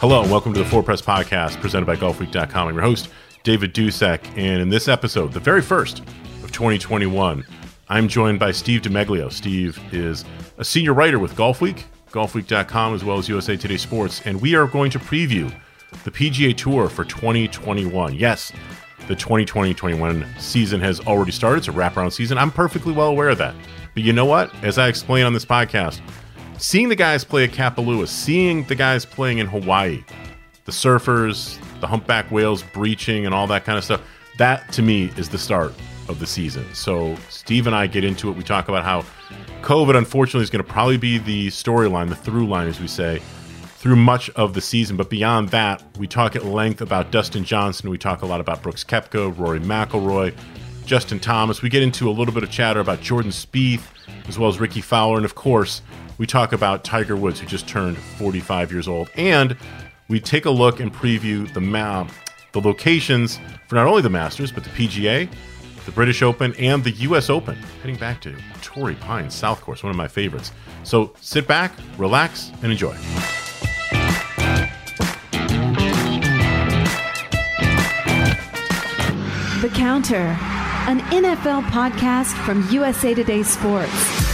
Hello, and welcome to the Four Press Podcast presented by GolfWeek.com. I'm your host, David Dusek, and in this episode, the very first of 2021, I'm joined by Steve DiMeglio. Steve is a senior writer with GolfWeek, GolfWeek.com, as well as USA Today Sports, and we are going to preview the PGA Tour for 2021. Yes, the 2020-21 season has already started. It's a wraparound season. I'm perfectly well aware of that. But you know what? As I explain on this podcast, seeing the guys play at Kapalua, seeing the guys playing in Hawaii, the surfers, the humpback whales breaching, and all that kind of stuff, that to me is the start of the season. So Steve and I get into it. We talk about how COVID, unfortunately, is going to probably be the storyline, the through line, as we say, through much of the season. But beyond that, we talk at length about Dustin Johnson. We talk a lot about Brooks Koepka, Rory McIlroy, Justin Thomas. We get into a little bit of chatter about Jordan Spieth, as well as Rickie Fowler, and of course, we talk about Tiger Woods, who just turned 45 years old, and we take a look and preview the map, the locations for not only the Masters but the PGA, the British Open, and the U.S. Open. Heading back to Torrey Pines South Course, one of my favorites. So sit back, relax, and enjoy. The Counter, an NFL podcast from USA Today Sports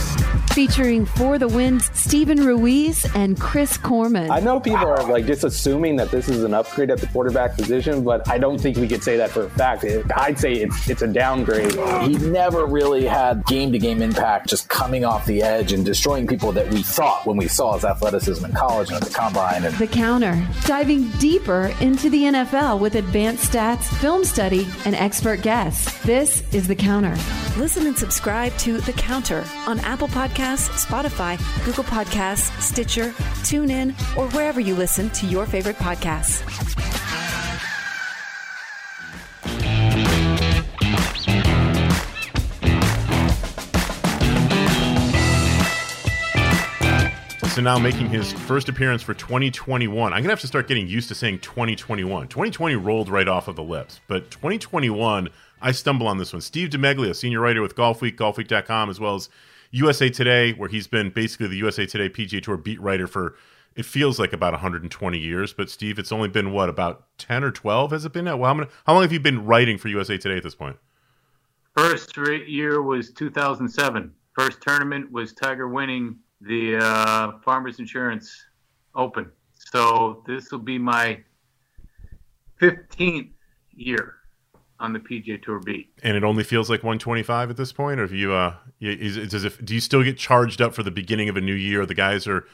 featuring For the Win's Steven Ruiz and Chris Korman. I know people are like just assuming that this is an upgrade at the quarterback position, but I don't think we could say that for a fact. I'd say it's it's a downgrade. He never really had game to game impact, just coming off the edge and destroying people that we thought when we saw his athleticism in college and at the combine. And the counter, diving deeper into the NFL with advanced stats, film study, and expert guests. This is the counter. Listen and subscribe to the counter on Apple Podcasts Podcasts, Spotify, Google Podcasts, Stitcher, TuneIn, or wherever you listen to your favorite podcasts. So now making his first appearance for 2021. I'm going to have to start getting used to saying 2021. 2020 rolled right off of the lips, but 2021, I stumble on this one. Steve DiMeglio, a senior writer with Golfweek, golfweek.com, as well as USA Today, where he's been basically the USA Today PGA Tour beat writer for it feels like about 120 years. But Steve, it's only been what about 10 or 12? Has it been? Well, how, many, how long have you been writing for USA Today at this point? First year was 2007. First tournament was Tiger winning the uh, Farmers Insurance Open. So this will be my 15th year on the PGA Tour beat. And it only feels like 125 at this point, or if you uh, is, is as if do you still get charged up for the beginning of a new year? The guys are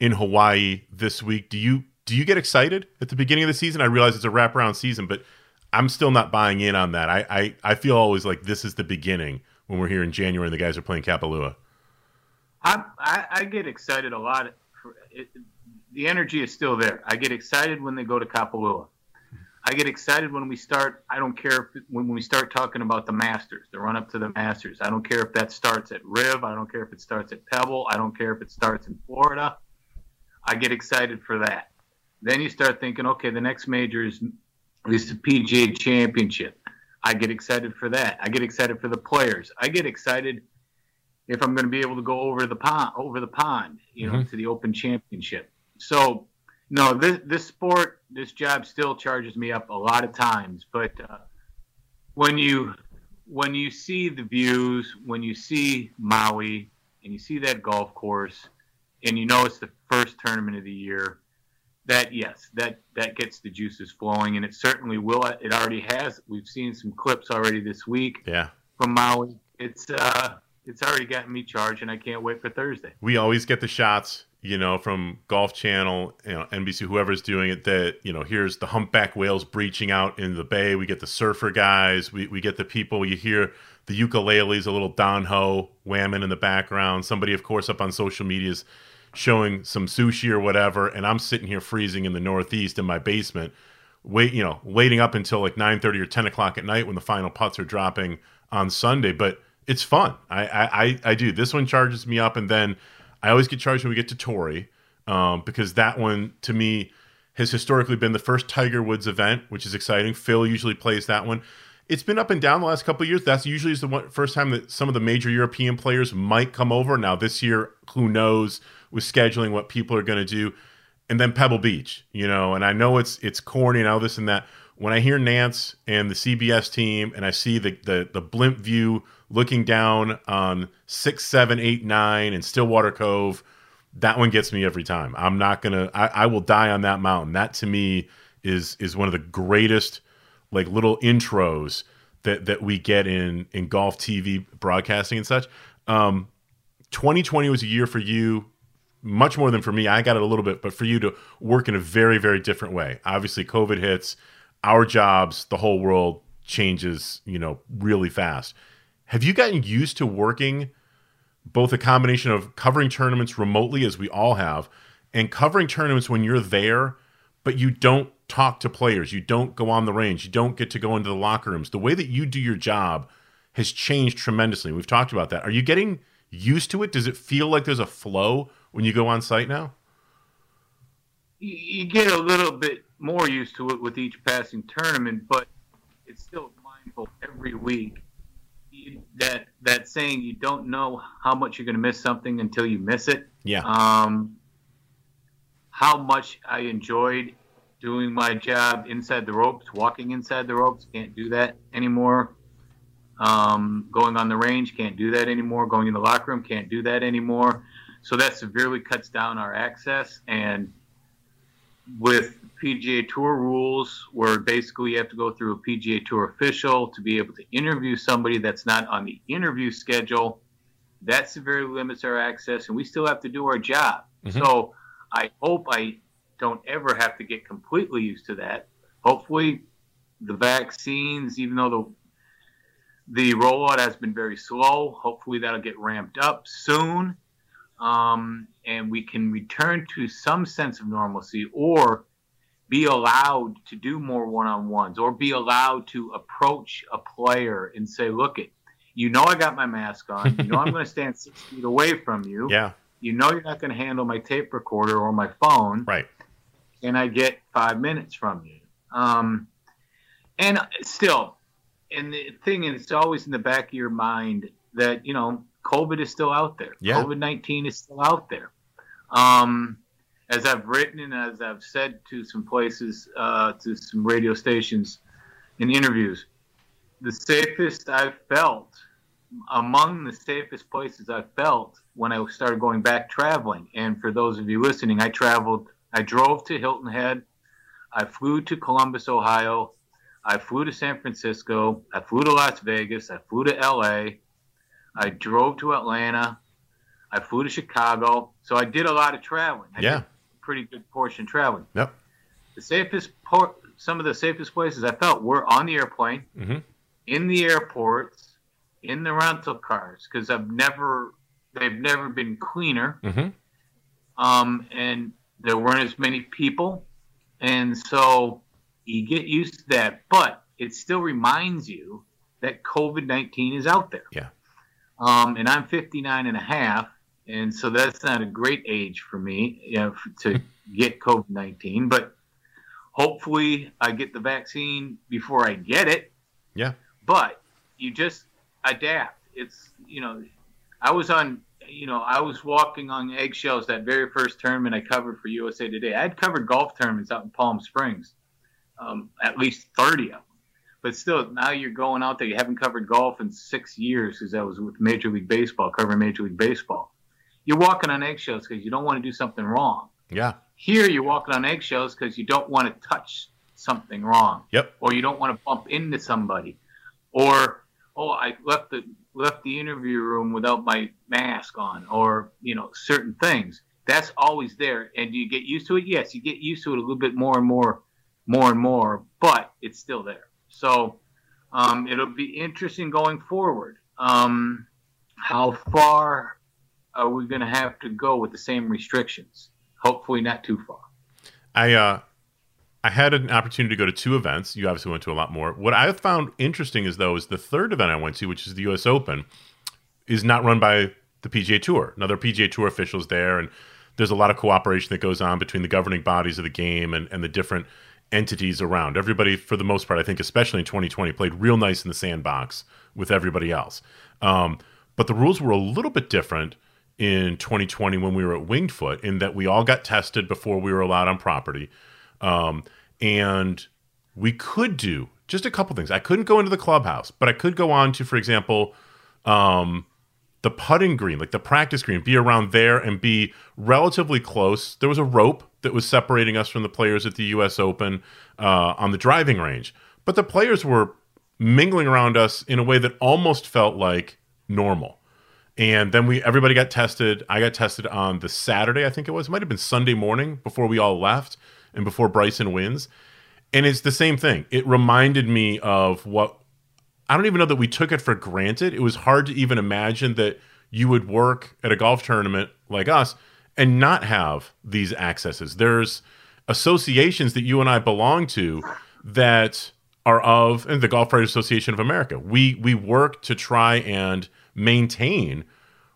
in Hawaii this week. Do you do you get excited at the beginning of the season? I realize it's a wraparound season, but I'm still not buying in on that. I I, I feel always like this is the beginning when we're here in January and the guys are playing Kapalua. I I, I get excited a lot. For, it, the energy is still there. I get excited when they go to Kapalua. I get excited when we start. I don't care if, when we start talking about the Masters, the run up to the Masters. I don't care if that starts at Riv. I don't care if it starts at Pebble. I don't care if it starts in Florida. I get excited for that. Then you start thinking, okay, the next major is, is the PGA Championship. I get excited for that. I get excited for the players. I get excited if I'm going to be able to go over the pond, over the pond, you know, mm-hmm. to the Open Championship. So no, this this sport, this job still charges me up a lot of times. But uh, when you when you see the views, when you see Maui, and you see that golf course, and you know it's the first tournament of the year, that yes, that that gets the juices flowing, and it certainly will. It already has. We've seen some clips already this week. Yeah. From Maui, it's uh, it's already gotten me charged, and I can't wait for Thursday. We always get the shots you know, from Golf Channel, you know, NBC, whoever's doing it, that, you know, here's the humpback whales breaching out in the bay. We get the surfer guys. We, we get the people. You hear the ukulele's a little Don Ho whamming in the background. Somebody, of course, up on social media is showing some sushi or whatever, and I'm sitting here freezing in the Northeast in my basement, wait, you know, waiting up until like 9:30 or 10 o'clock at night when the final putts are dropping on Sunday. But it's fun. I I, I do. This one charges me up, and then I always get charged when we get to Torrey um, because that one to me has historically been the first Tiger Woods event, which is exciting. Phil usually plays that one. It's been up and down the last couple years. That's usually the one, first time that some of the major European players might come over. Now this year, who knows with scheduling what people are going to do, and then Pebble Beach, you know. And I know it's it's corny and all this and that. When I hear Nantz and the CBS team, and I see the the, the blimp view looking down on six, seven, eight, nine, and Stillwater Cove that one gets me every time. I'm not gonna. I, I, will die on that mountain. That to me is is one of the greatest like little intros that that we get in in golf TV broadcasting and such. Um, 2020 was a year for you, much more than for me. I got it a little bit, but for you to work in a very very different way. Obviously, COVID hits, our jobs, the whole world changes. You know, really fast. Have you gotten used to working? both a combination of covering tournaments remotely, as we all have, and covering tournaments when you're there, but you don't talk to players, you don't go on the range, you don't get to go into the locker rooms. The way that you do your job has changed tremendously. We've talked about that. Are you getting used to it? Does it feel like there's a flow when you go on site now? You get a little bit more used to it with each passing tournament, but it's still mindful every week that that saying you don't know how much you're going to miss something until you miss it. Yeah. Um, how much I enjoyed doing my job inside the ropes, walking inside the ropes. Can't do that anymore. Um, going on the range, can't do that anymore. Going in the locker room, can't do that anymore. So that severely cuts down our access. And with PGA Tour rules where basically you have to go through a PGA Tour official to be able to interview somebody that's not on the interview schedule. That severely limits our access, and we still have to do our job. Mm-hmm. So I hope I don't ever have to get completely used to that. Hopefully, the vaccines, even though the the rollout has been very slow, hopefully that'll get ramped up soon, um, and we can return to some sense of normalcy, or be allowed to do more one-on-ones or be allowed to approach a player and say, look it, you know I got my mask on. You know I'm going to stand six feet away from you. Yeah. You know you're not going to handle my tape recorder or my phone. Right. And I get five minutes from you. Um, and still, and the thing is, it's always in the back of your mind that, you know, COVID is still out there. Yeah. COVID 19 is still out there. Um, as I've written and as I've said to some places, uh, to some radio stations in interviews, the safest I've felt, among the safest places I've felt when I started going back traveling. And for those of you listening, I traveled, I drove to Hilton Head, I flew to Columbus, Ohio, I flew to San Francisco, I flew to Las Vegas, I flew to LA, I drove to Atlanta, I flew to Chicago. So I did a lot of traveling. I yeah pretty good portion traveling. Yep. The safest port, some of the safest places I felt were on the airplane, mm-hmm. in the airports, in the rental cars, because I've never, they've never been cleaner. Mm-hmm. Um, and there weren't as many people, and so you get used to that. But it still reminds you that COVID nineteen is out there. Yeah. Um, and I'm 59 and a half, and so that's not a great age for me you know, to get COVID nineteen. But hopefully, I get the vaccine before I get it. Yeah. But you just adapt. It's you know, I was on you know I was walking on eggshells that very first tournament I covered for USA Today. I had covered golf tournaments out in Palm Springs, um, at least thirty of them. But still, now you're going out there. You haven't covered golf in six years because I was with Major League Baseball, covering Major League Baseball you're walking on eggshells because you don't want to do something wrong. Yeah. Here, you're walking on eggshells because you don't want to touch something wrong. Yep. Or you don't want to bump into somebody. Or, oh, I left the left the interview room without my mask on. Or you know, certain things. That's always there. And do you get used to it? Yes, you get used to it a little bit more and more, more and more. But it's still there. So Um, it'll be interesting going forward. Um, how far are we going to have to go with the same restrictions? Hopefully, not too far. I uh, I had an opportunity to go to two events. You obviously went to a lot more. What I found interesting is though is the third event I went to, which is the U.S. Open, is not run by the PGA Tour. Another PGA Tour officials there, and there's a lot of cooperation that goes on between the governing bodies of the game and, and the different entities around. Everybody, for the most part, I think, especially in 2020, played real nice in the sandbox with everybody else. Um, but the rules were a little bit different in 2020 when we were at Winged Foot, in that we all got tested before we were allowed on property. Um, and we could do just a couple things. I couldn't go into the clubhouse, but I could go on to, for example, um, the putting green, like the practice green, be around there and be relatively close. There was a rope that was separating us from the players at the U.S. Open uh, on the driving range, but the players were mingling around us in a way that almost felt like normal. And then we everybody got tested. I got tested on the Saturday, I think it was. It might have been Sunday morning before we all left and before Bryson wins. And it's the same thing. It reminded me of what I don't even know that we took it for granted. It was hard to even imagine that you would work at a golf tournament like us and not have these accesses. There's associations that you and I belong to that are of and the Golf Writers Association of America. We we work to try and maintain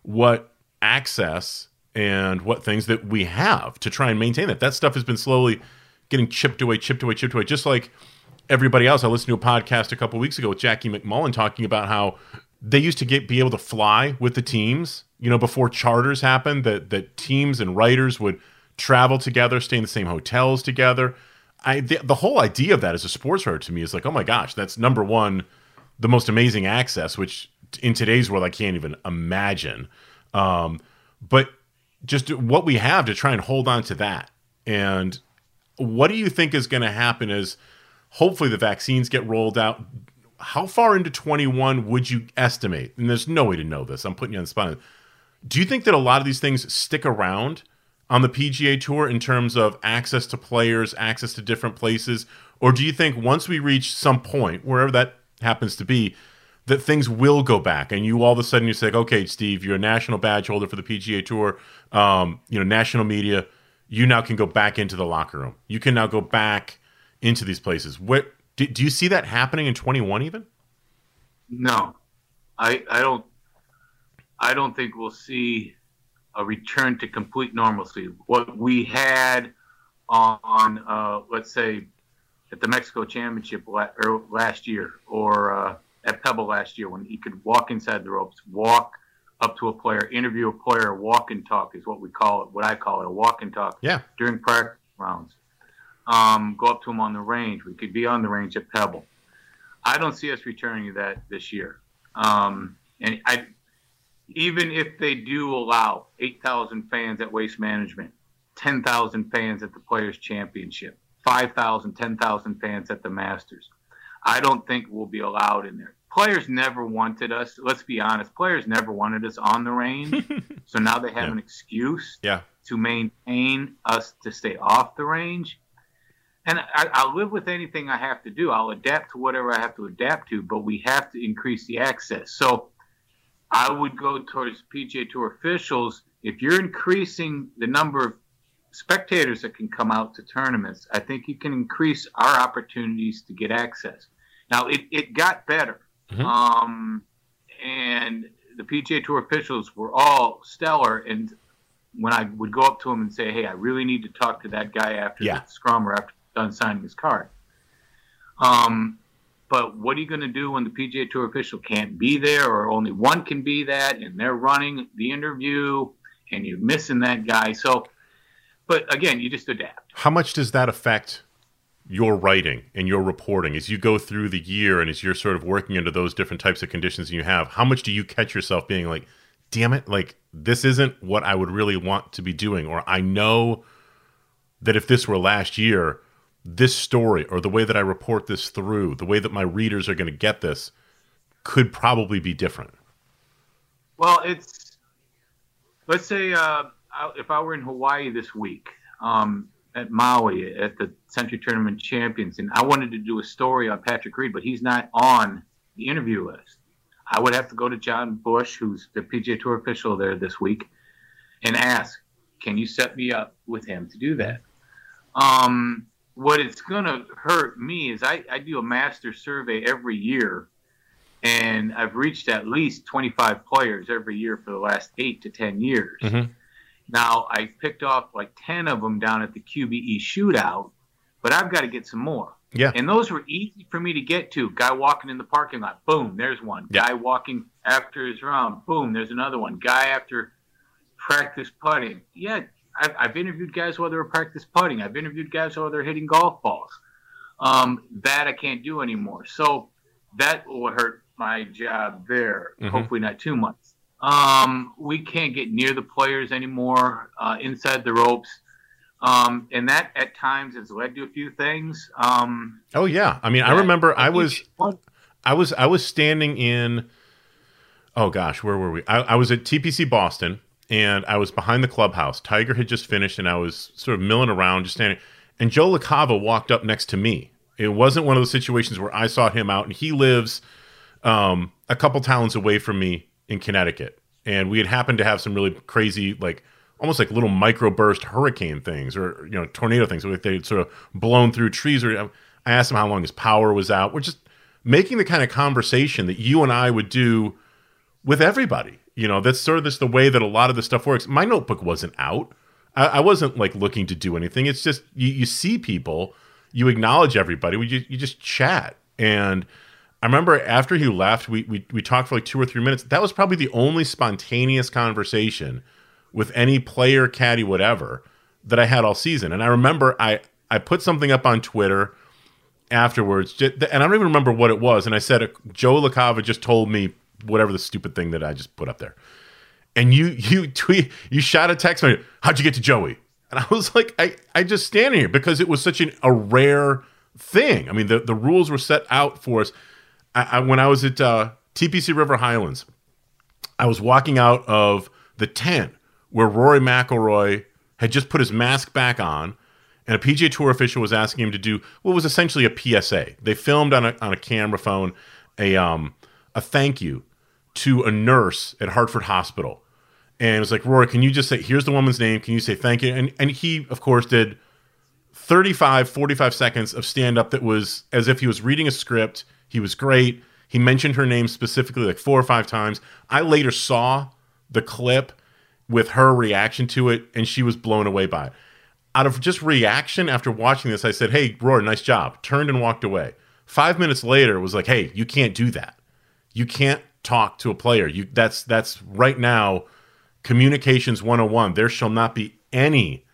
what access and what things that we have to try and maintain that. That stuff has been slowly getting chipped away, chipped away, chipped away. Just like everybody else, I listened to a podcast a couple weeks ago with Jackie MacMullan talking about how they used to get be able to fly with the teams. You know, before charters happened, that that teams and writers would travel together, stay in the same hotels together. I the, the whole idea of that as a sports writer to me is like, oh my gosh, that's number one, the most amazing access, which in today's world I can't even imagine. Um, but just what we have to try and hold on to that. And what do you think is going to happen as hopefully the vaccines get rolled out? How far into 21 would you estimate? And there's no way to know this. I'm putting you on the spot. Do you think that a lot of these things stick around on the PGA Tour in terms of access to players, access to different places? Or do you think once we reach some point, wherever that happens to be, that things will go back and you all of a sudden you say okay steve you're a national badge holder for the pga tour um, you know national media you now can go back into the locker room. You can now go back into these places. What do, do you see that happening in 21 even? No. I i don't i don't think we'll see a return to complete normalcy what we had on uh, let's say at the mexico championship last year or uh, at Pebble last year when he could walk inside the ropes, walk up to a player, interview a player, walk and talk is what we call it, what I call it, a walk and talk. Yeah. During practice rounds, um, go up to him on the range. We could be on the range at Pebble. I don't see us returning to that this year. Um, and I, even if they do allow 8,000 fans at Waste Management, 10,000 fans at the Players Championship, 5,000, 10,000 fans at the Masters I don't think we'll be allowed in there. Players never wanted us. Let's be honest. Players never wanted us on the range. so now they have yeah. an excuse yeah. to maintain us to stay off the range. And I, will live with anything I have to do. I'll adapt to whatever I have to adapt to, but we have to increase the access. So I would go towards PGA Tour officials. If you're increasing the number of spectators that can come out to tournaments, I think you can increase our opportunities to get access. Now it, it got better. Mm-hmm. Um, and the PGA Tour officials were all stellar. And when I would go up to them and say, "Hey, I really need to talk to that guy after yeah. the scrum or after done signing his card," um, but what are you going to do when the PGA Tour official can't be there, or only one can be that, and they're running the interview, and you're missing that guy? So, but again, you just adapt. How much does that affect your writing and your reporting as you go through the year and as you're sort of working under those different types of conditions you have how much do you catch yourself being like damn it like this isn't what i would really want to be doing or i know that if this were last year this story or the way that i report this through the way that my readers are going to get this could probably be different well it's let's say uh, if i were in hawaii this week um, at Maui at the Sentry Tournament Champions, and I wanted to do a story on Patrick Reed, but he's not on the interview list. I would have to go to John Bush, who's the PGA Tour official there this week, and ask, "Can you set me up with him to do that?" Um, what it's going to hurt me is I, I do a master survey every year, and I've reached at least 25 players every year for the last eight to 10 years. Mhm. Now, I picked off like 10 of them down at the QBE shootout, but I've got to get some more. Yeah. And those were easy for me to get to. Guy walking in the parking lot, boom, there's one. Yeah. Guy walking after his round, boom, there's another one. Guy after practice putting. Yeah, I've, I've interviewed guys while they were practice putting. I've interviewed guys while they're hitting golf balls. Um, that I can't do anymore. So that will hurt my job there. Mhm. Hopefully not too much. Um, we can't get near the players anymore, uh, inside the ropes. Um, and that at times has led to a few things. Um, Oh yeah. I mean, I remember I was I was I was standing in oh gosh, where were we? I, I was at TPC Boston and I was behind the clubhouse. Tiger had just finished and I was sort of milling around, just standing. And Joe LaCava walked up next to me. It wasn't one of those situations where I sought him out, and he lives um, a couple towns away from me in Connecticut. And we had happened to have some really crazy, like almost like little microburst hurricane things or you know tornado things where they sort of blown through trees. Or I asked him how long his power was out. We're just making the kind of conversation that you and I would do with everybody. You know, that's sort of just the way that a lot of the stuff works. My notebook wasn't out. I, I wasn't like looking to do anything. It's just you, you see people, you acknowledge everybody, you, you just chat. And I remember after he left, we, we we talked for like two or three minutes. That was probably the only spontaneous conversation with any player, caddy, whatever, that I had all season. And I remember I I put something up on Twitter afterwards, and I don't even remember what it was. And I said, Joe LaCava just told me whatever the stupid thing that I just put up there. And you you tweet you shot a text me, how'd you get to Joey? And I was like, I, I just stand here because it was such an, a rare thing. I mean, the, the rules were set out for us. I, I, when I was at uh, TPC River Highlands, I was walking out of the tent where Rory McIlroy had just put his mask back on, and a PGA Tour official was asking him to do what was essentially a PSA. They filmed on a, on a camera phone a um a thank you to a nurse at Hartford Hospital, and it was like Rory, can you just say here's the woman's name? Can you say thank you? And and he of course did 35 45 seconds of stand up that was as if he was reading a script. He was great. He mentioned her name specifically like four or five times. I later saw the clip with her reaction to it, and she was blown away by it. Out of just reaction after watching this, I said, Hey, Rory, nice job. Turned and walked away. Five minutes later, was like, Hey, you can't do that. You can't talk to a player. You that's that's right now communications 101. There shall not be any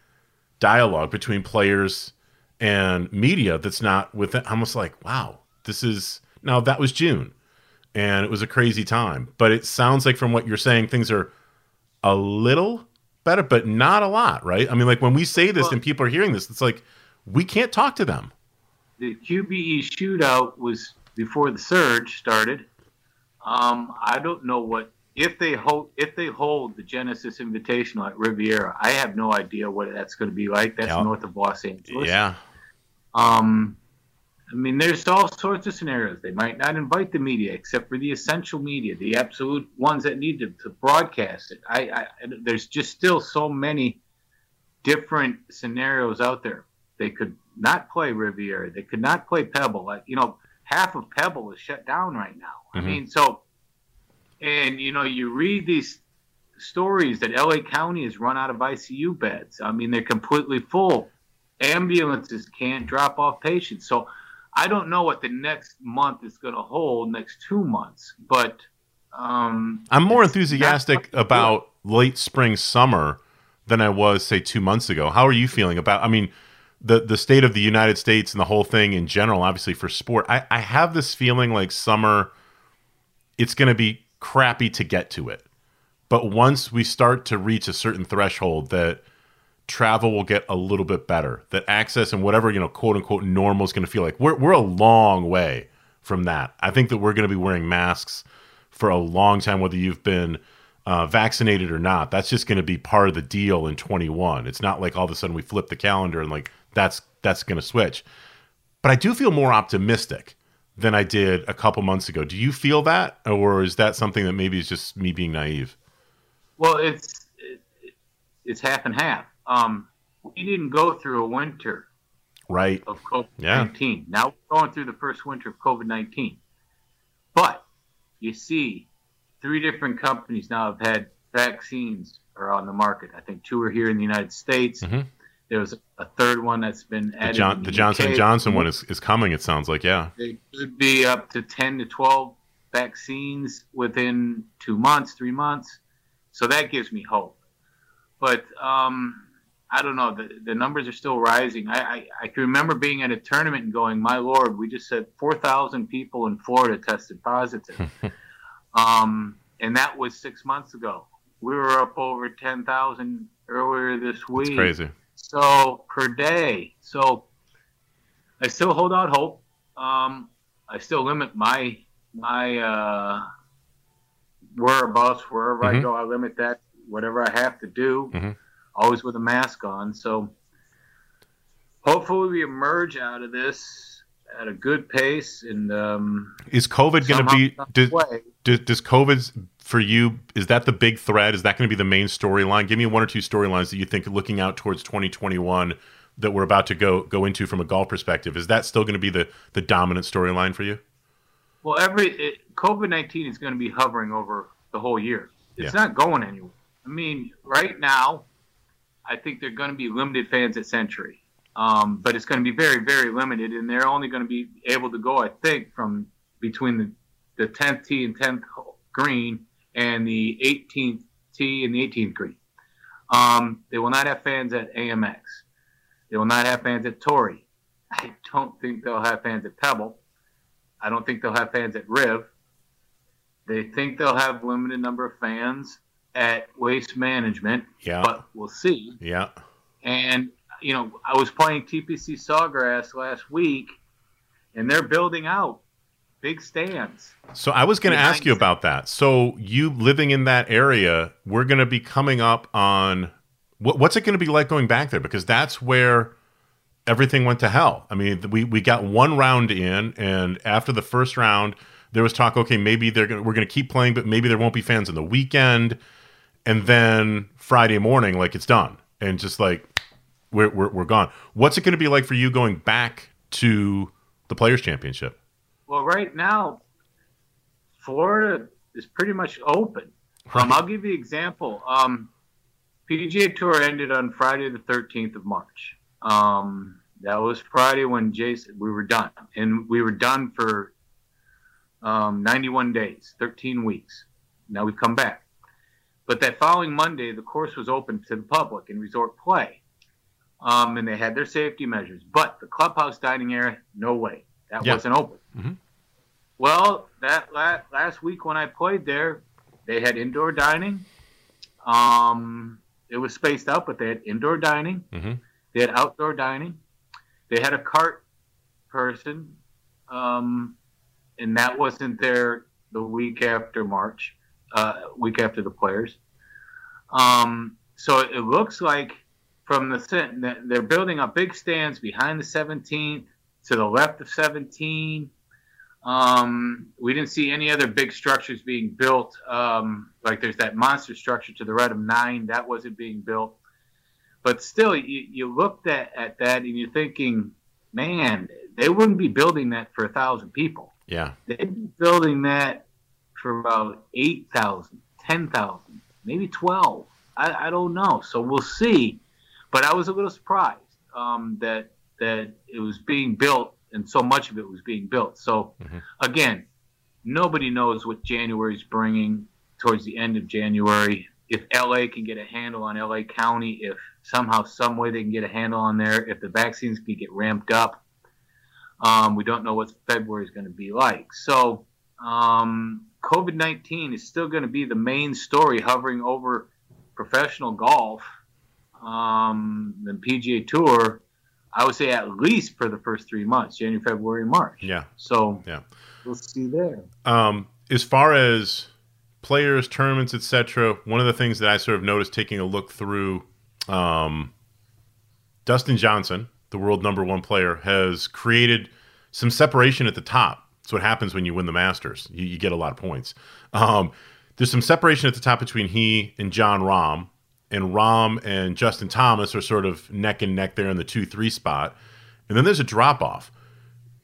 dialogue between players and media that's not with it. I'm almost like, wow, this is now that was June and it was a crazy time. But it sounds like from what you're saying, things are a little better, but not a lot, right? I mean, like when we say this Well- and people are hearing this, it's like we can't talk to them. the QBE shootout was before the surge started. Um, I don't know what if they hold if they hold the Genesis Invitational at Riviera. I have no idea what that's going to be like. That's Yeah. north of Los Angeles. Yeah. Um, I mean, there's all sorts of scenarios. They might not invite the media, except for the essential media, the absolute ones that need to, to broadcast it. I, I, there's just still so many different scenarios out there. They could not play Riviera. They could not play Pebble. Like you know, half of Pebble is shut down right now. Mhm. I mean, so, and you know, you read these stories that LA County has run out of ICU beds. I mean, they're completely full. Ambulances can't drop off patients. So I don't know what the next month is going to hold, next two months, but um, I'm more enthusiastic about late spring, summer than I was, say, two months ago. How are you feeling about? I mean, the the state of the United States and the whole thing in general, obviously for sport. I, I have this feeling like summer, it's going to be crappy to get to it, but once we start to reach a certain threshold, that travel will get a little bit better. That access and whatever you know, quote unquote, normal is going to feel like. We're we're a long way from that. I think that we're going to be wearing masks for a long time, whether you've been uh, vaccinated or not. That's just going to be part of the deal in 21. It's not like all of a sudden we flip the calendar and like that's that's going to switch. But I do feel more optimistic than I did a couple months ago. Do you feel that, or is that something that maybe is just me being naive? Well, it's it's half and half. Um, we didn't go through a winter right of COVID nineteen. Yeah. Now we're going through the first winter of COVID nineteen, but you see, three different companies now have had vaccines are on the market. I think two are here in the United States. Mm-hmm. There was a third one that's been added. The, John, the, the Johnson Johnson one is, is coming. It sounds like, yeah. It could be up to ten to twelve vaccines within two months, three months. So that gives me hope. But um, I don't know. The, the numbers are still rising. I, I, I, can remember being at a tournament and going, my Lord, we just said 4,000 people in Florida tested positive. um, and that was six months ago. We were up over 10,000 earlier this week. That's crazy. So per day. So I still hold out hope. Um, I still limit my my uh, whereabouts wherever mm-hmm. I go. I limit that whatever I have to do. Mm-hmm always with a mask on. So hopefully we emerge out of this at a good pace. And um, is COVID going to be? Does, does, does COVID for you? Is that the big thread? Is that going to be the main storyline? Give me one or two storylines that you think looking out towards 2021 that we're about to go go into from a golf perspective. Is that still going to be the the dominant storyline for you? Well, every COVID nineteen is going to be hovering over the whole year. It's yeah. not going anywhere. I mean, right now, I think they're going to be limited fans at Sentry, um, but it's going to be very, very limited, and they're only going to be able to go, I think, from between the the 10th tee and 10th green and the 18th tee and the 18th green. Um, they will not have fans at AmEx. They will not have fans at Torrey. I don't think they'll have fans at Pebble. I don't think they'll have fans at Riv. They think they'll have limited number of fans at Waste Management. Yeah. But we'll see. Yeah. And you know, I was playing TPC Sawgrass last week, and they're building out big stands. So I was going to ask you about that. So you living in that area, we're going to be coming up on what, what's it going to be like going back there? Because that's where everything went to hell. I mean, we we got one round in, and after the first round, there was talk. Okay, maybe they're gonna, we're going to keep playing, but maybe there won't be fans in the weekend and then Friday morning, like it's done, and just like we're we're, we're gone. What's it going to be like for you going back to the Players Championship? Well, right now, Florida is pretty much open. Um, I'll give you an example. Um, PGA Tour ended on Friday the 13th of March. Um, that was Friday when Jason we were done, and we were done for um, 91 days, 13 weeks. Now we've come back. But that following Monday, the course was open to the public in resort play. Um, and they had their safety measures. But the clubhouse dining area, no way. That yeah. wasn't open. Mm-hmm. Well, that la- last week when I played there, they had indoor dining. Um, it was spaced out, but they had indoor dining. Mm-hmm. They had outdoor dining. They had a cart person, um, and that wasn't there the week after March uh, week after the players. Um, so it looks like from the they're building up big stands behind the 17th to the left of 17. Um, we didn't see any other big structures being built. Um, like there's that monster structure to the right of nine that wasn't being built. But still, you, you looked at, at that and you're thinking, man, they wouldn't be building that for a thousand people. Yeah, they'd be building that for about 8,000, 10,000, maybe 12. I, I don't know. So we'll see. But I was a little surprised um, that that it was being built and so much of it was being built. So mm-hmm. again, nobody knows what January is bringing towards the end of January. If LA can get a handle on LA County, if somehow, some way they can get a handle on there, if the vaccines can get ramped up, um, we don't know what February is going to be like. So um, COVID 19 is still going to be the main story hovering over professional golf, um, the PGA Tour. I would say at least for the first three months, January, February, March. Yeah. So yeah, we'll see there. Um, as far as players, tournaments, etc. One of the things that I sort of noticed taking a look through um, Dustin Johnson, the world number one player, has created some separation at the top. That's what happens when you win the Masters. You, you get a lot of points. Um, there's some separation at the top between he and Jon Rahm, and Rahm and Justin Thomas are sort of neck and neck there in the two three spot, and then there's a drop off.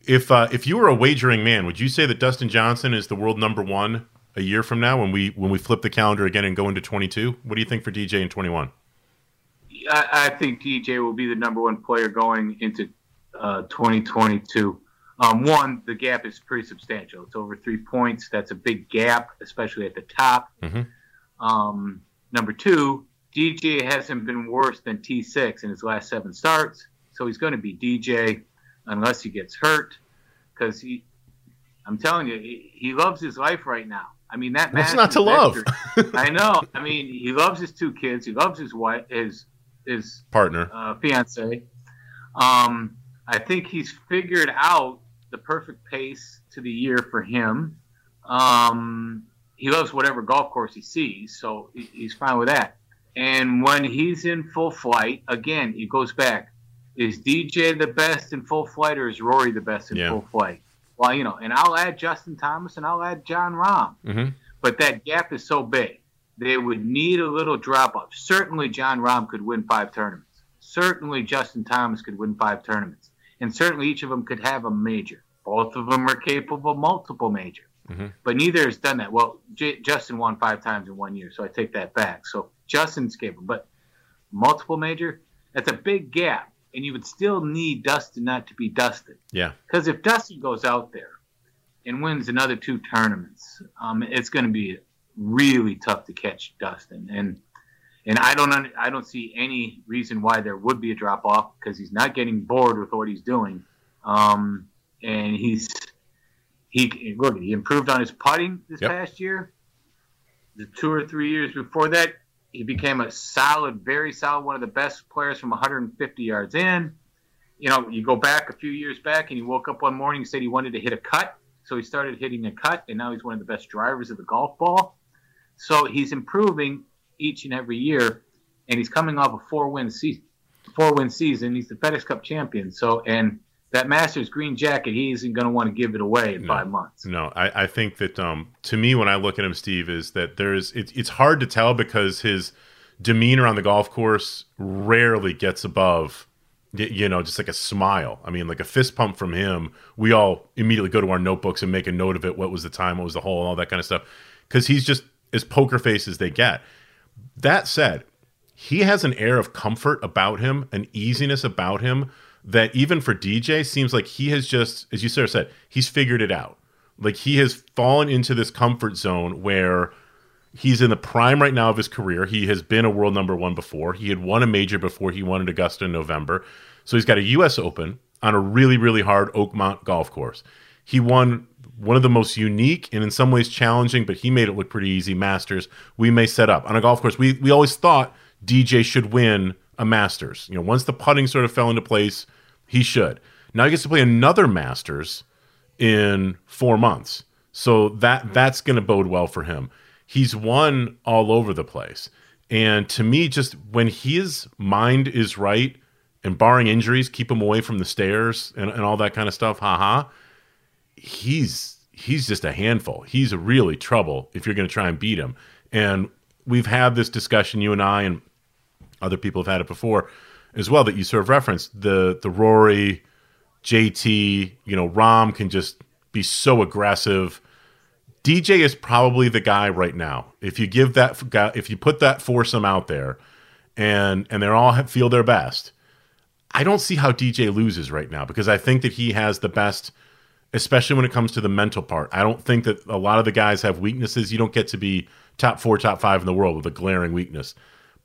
If uh, if you were a wagering man, would you say that Dustin Johnson is the world number one a year from now when we when we flip the calendar again and go into 22? What do you think for DJ in 21? I, I think DJ will be the number one player going into uh, 2022. Um, one, the gap is pretty substantial. It's over three points. That's a big gap, especially at the top. Mm-hmm. Um, number two, DJ hasn't been worse than T6 in his last seven starts, so he's going to be DJ unless he gets hurt. Because he, I'm telling you, he, he, loves his life right now. I mean, that. What's not to love? I know. I mean, he loves his two kids. He loves his wife, his his partner, uh, fiance. Um, I think he's figured out the perfect pace to the year for him. Um, he loves whatever golf course he sees, so he's fine with that. And when he's in full flight, again, it goes back. Is DJ the best in full flight or is Rory the best in yeah. full flight? Well, you know, and I'll add Justin Thomas and I'll add Jon Rahm. Mm-hmm. But that gap is so big. They would need a little drop off. Certainly, Jon Rahm could win five tournaments. Certainly, Justin Thomas could win five tournaments. And certainly, each of them could have a major. Both of them are capable of multiple majors. Mm-hmm. But neither has done that. Well, J- Justin won five times in one year, so I take that back. So Justin's capable, but multiple major, that's a big gap. And you would still need Dustin not to be Dustin. Yeah. Because if Dustin goes out there and wins another two tournaments, um, it's going to be really tough to catch Dustin. And and I don't I don't see any reason why there would be a drop off because he's not getting bored with what he's doing. Um, and he's he look he improved on his putting this Yep. past year. The two or three years before that, he became a solid, very solid, one of the best players from 150 yards in. You know, you go back a few years back, and he woke up one morning and said he wanted to hit a cut, so he started hitting a cut, and now he's one of the best drivers of the golf ball. So he's improving each and every year, and he's coming off a four-win season. Four-win season. He's the FedEx Cup champion. So, and that Masters green jacket, he isn't going to want to give it away in No. five months. No, I, I think that um, to me, when I look at him, Steve, is that there's it, it's hard to tell because his demeanor on the golf course rarely gets above, you know, just like a smile. I mean, like a fist pump from him, we all immediately go to our notebooks and make a note of it. What was the time? What was the hole? All that kind of stuff. Because he's just as poker face as they get. That said, he has an air of comfort about him, an easiness about him that even for DJ seems like he has just, as you sort of said, he's figured it out. Like he has fallen into this comfort zone where he's in the prime right now of his career. He has been a world number one before. He had won a major before he won at Augusta in November. So he's got a U.S. Open on a really, really hard Oakmont golf course. He won one of the most unique and in some ways challenging, but he made it look pretty easy. Masters we may set up on a golf course. We we always thought DJ should win a Masters. You know, once the putting sort of fell into place, he should. Now he gets to play another Masters in four months. So that that's going to bode well for him. He's won all over the place, and to me, just when his mind is right, and barring injuries, keep him away from the stairs and, and all that kind of stuff. Haha. He's he's just a handful. He's really trouble if you're going to try and beat him. And we've had this discussion, you and I, and other people have had it before as well. That you sort of referenced the the Rory, JT, you know, Rahm can just be so aggressive. DJ is probably the guy right now. If you give that guy, if you put that foursome out there, and and they're all feel their best, I don't see how DJ loses right now because I think that he has the best, especially when it comes to the mental part. I don't think that a lot of the guys have weaknesses. You don't get to be top four, top five in the world with a glaring weakness.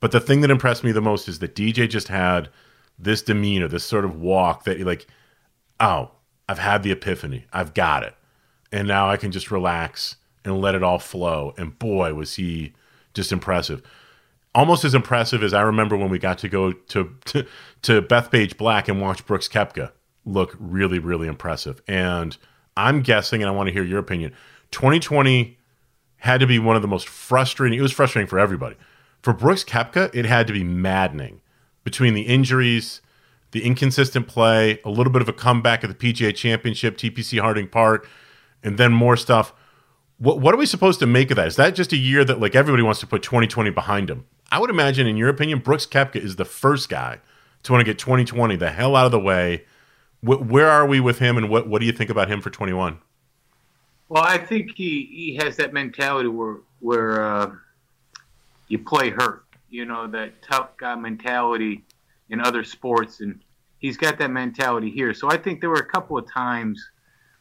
But the thing that impressed me the most is that DJ just had this demeanor, this sort of walk that like, oh, I've had the epiphany. I've got it. And now I can just relax and let it all flow. And boy, was he just impressive. Almost as impressive as I remember when we got to go to to, to Bethpage Black and watch Brooks Koepka look really, really impressive. And I'm guessing, and I want to hear your opinion, 2020 had to be one of the most frustrating. It was frustrating for everybody. For Brooks Koepka, it had to be maddening between the injuries, the inconsistent play, a little bit of a comeback at the PGA Championship, TPC Harding Park, and then more stuff. What what are we supposed to make of that? Is that just a year that like everybody wants to put 2020 behind him? I would imagine, in your opinion, Brooks Koepka is the first guy to want to get 2020 the hell out of the way. Wh- where are we with him, and what what do you think about him for 21? Well, I think he, he has that mentality where where uh, you play hurt. You know that tough guy mentality in other sports, and he's got that mentality here. So I think there were a couple of times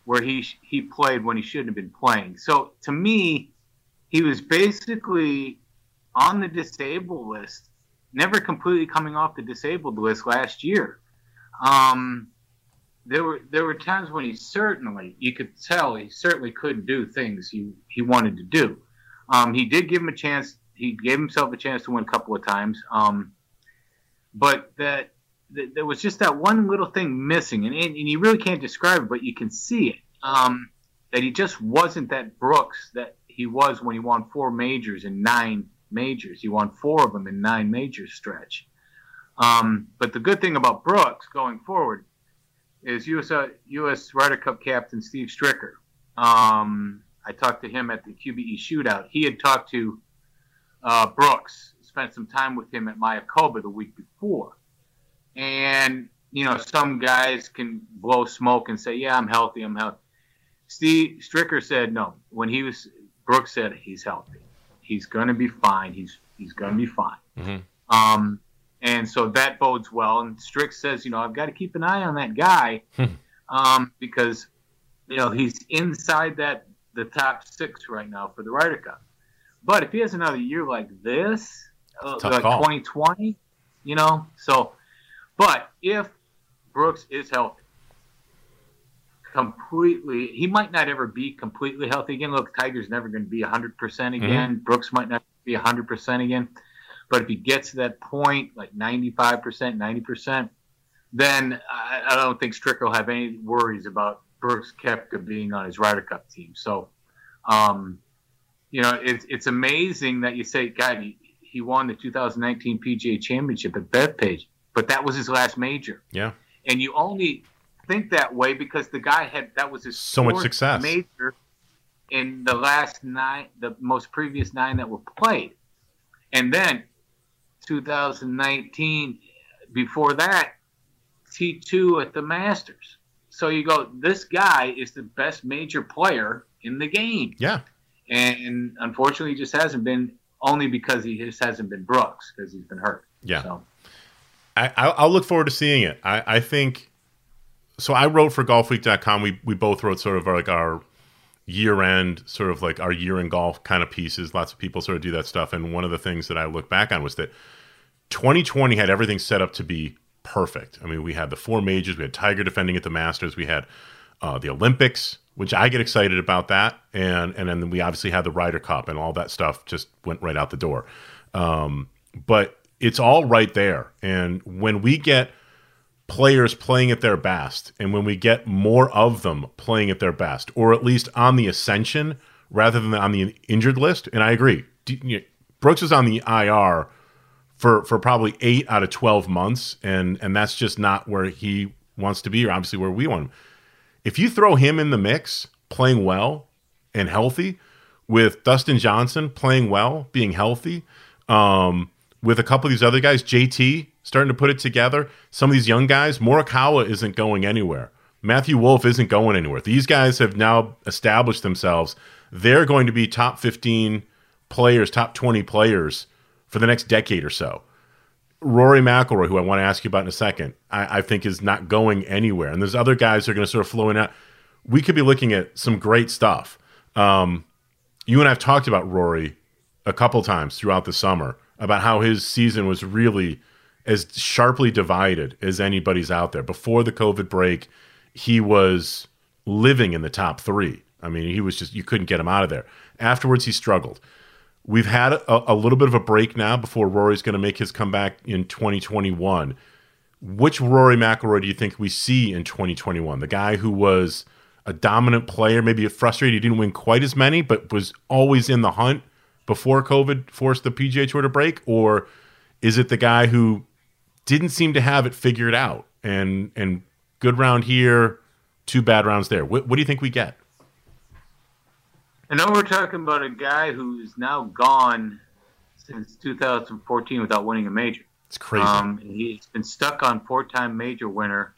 where he he played when he shouldn't have been playing. So to me, he was basically on the disabled list, never completely coming off the disabled list last year. Um, there were there were times when he certainly you could tell he certainly couldn't do things he he wanted to do. Um, he did give him a chance. He gave himself a chance to win a couple of times. Um, but that, that, there was just that one little thing missing, and, and, and you really can't describe it, but you can see it. Um, that he just wasn't that Brooks that he was when he won four majors in nine majors. He won four of them in nine majors stretch. Um, but the good thing about Brooks going forward is US, US Ryder Cup captain Steve Stricker. Um, I talked to him at the QBE shootout. He had talked to uh, Brooks, spent some time with him at Mayakoba the week before. And, you know, some guys can blow smoke and say, yeah, I'm healthy, I'm healthy. Steve Stricker said no. When he was, Brooks said he's healthy. He's going to be fine. He's, he's going to be fine. Mm-hmm. Um, and so that bodes well. And Strick says, you know, I've got to keep an eye on that guy um, because, you know, he's inside that the top six right now for the Ryder Cup. But if he has another year like this, uh, like call. 2020, you know, so, but if Brooks is healthy, completely, he might not ever be completely healthy again. Look, Tiger's never going to be 100% again. Brooks might not be 100% again. But if he gets to that point, like 95%, 90%, then I, I don't think Stricker will have any worries about Brooks Koepka being on his Ryder Cup team. So, um, you know, it's it's amazing that you say, God, he, he won the 2019 PGA Championship at Bethpage, but that was his last major, Yeah. and you only think that way because the guy had that was his So much success. major in the last nine, the most previous nine that were played, and then 2019 before that T2 at the Masters. So you go, this guy is the best major player in the game. Yeah. And unfortunately, he just hasn't been only because he just hasn't been Brooks because he's been hurt. Yeah. So, I, I'll I'll look forward to seeing it. I, I think so. I wrote for golfweek.com. We we both wrote sort of like our year end, sort of like our year in golf kind of pieces. Lots of people sort of do that stuff. And one of the things that I look back on was that 2020 had everything set up to be perfect. I mean, we had the four majors, we had Tiger defending at the Masters, we had uh, the Olympics, which I get excited about that, and and then we obviously had the Ryder Cup and all that stuff just went right out the door. Um, but it's all right there, and when we get players playing at their best, and when we get more of them playing at their best, or at least on the ascension rather than on the injured list, and I agree, Brooks is on the IR for for probably eight out of twelve months, and and that's just not where he wants to be, or obviously where we want him. If you throw him in the mix, playing well and healthy, with Dustin Johnson playing well, being healthy, um, with a couple of these other guys, JT starting to put it together. Some of these young guys, Morikawa isn't going anywhere. Matthew Wolff isn't going anywhere. These guys have now established themselves. They're going to be top 15 players, top 20 players for the next decade or so. Rory McIlroy, who I want to ask you about in a second, I, I think is not going anywhere. And there's other guys that are going to sort of flow in out. We could be looking at some great stuff. Um, you and I've talked about Rory a couple times throughout the summer about how his season was really as sharply divided as anybody's out there. Before the COVID break, he was living in the top three. I mean, he was just, you couldn't get him out of there. Afterwards, he struggled. We've had a, a little bit of a break now before Rory's going to make his comeback in 2021. Which Rory McIlroy do you think we see in 2021? The guy who was a dominant player, maybe frustrated he didn't win quite as many, but was always in the hunt before COVID forced the PGA Tour to break, or is it the guy who didn't seem to have it figured out and and good round here, two bad rounds there? What, what do you think we get? I know we're talking about a guy who's now gone since 2014 without winning a major. It's crazy. Um, he's been stuck on four-time major winner,